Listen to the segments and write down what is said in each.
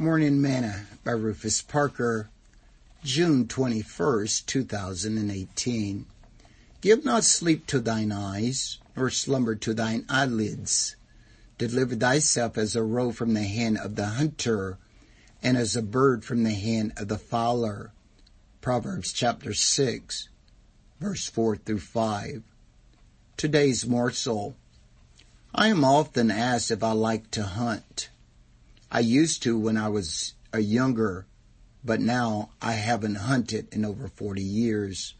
Morning Manna by Rufus Parker, June 21st, 2018. Give not sleep to thine eyes, nor slumber to thine eyelids. Deliver thyself as a roe from the hand of the hunter, and as a bird from the hand of the fowler. Proverbs chapter 6, verse 4 through 5. Today's morsel. I am often asked if I like to hunt. I used to when I was a younger, but now I haven't hunted in over 40 years.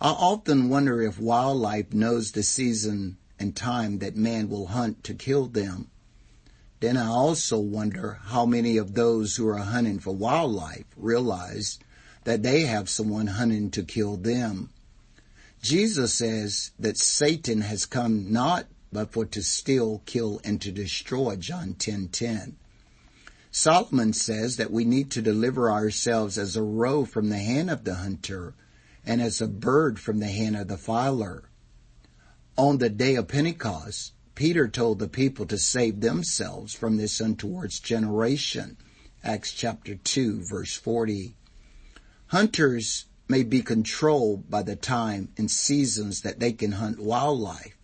I often wonder if wildlife knows the season and time that man will hunt to kill them. Then I also wonder how many of those who are hunting for wildlife realize that they have someone hunting to kill them. Jesus says that Satan has come not but for to steal, kill, and to destroy, John 10:10. 10, 10. Solomon says that we need to deliver ourselves as a roe from the hand of the hunter and as a bird from the hand of the fowler. On the day of Pentecost, Peter told the people to save themselves from this untoward generation. Acts chapter 2 verse 40. Hunters may be controlled by the time and seasons that they can hunt wildlife,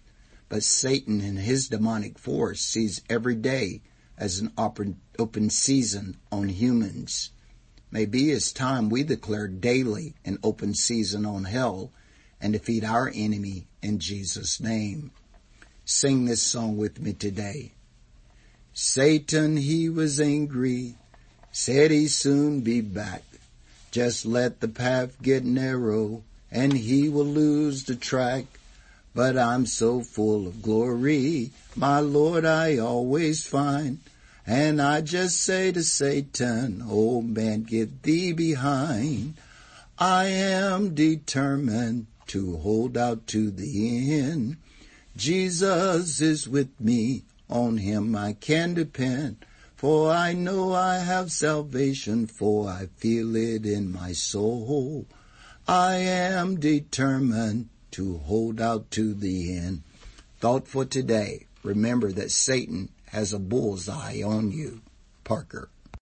but Satan and his demonic force sees every day as an open, season on humans. Maybe it's time we declare daily an open season on hell and defeat our enemy in Jesus' name. Sing this song with me today. Satan, he was angry, said he'd soon be back. Just let the path get narrow and he will lose the track. But I'm so full of glory, my Lord I always find. And I just say to Satan, oh man, get thee behind. I am determined to hold out to the end. Jesus is with me, on him I can depend. For I know I have salvation, for I feel it in my soul. I am determined to hold out to the end. Thought for today. Remember that Satan has a bullseye on you. Parker.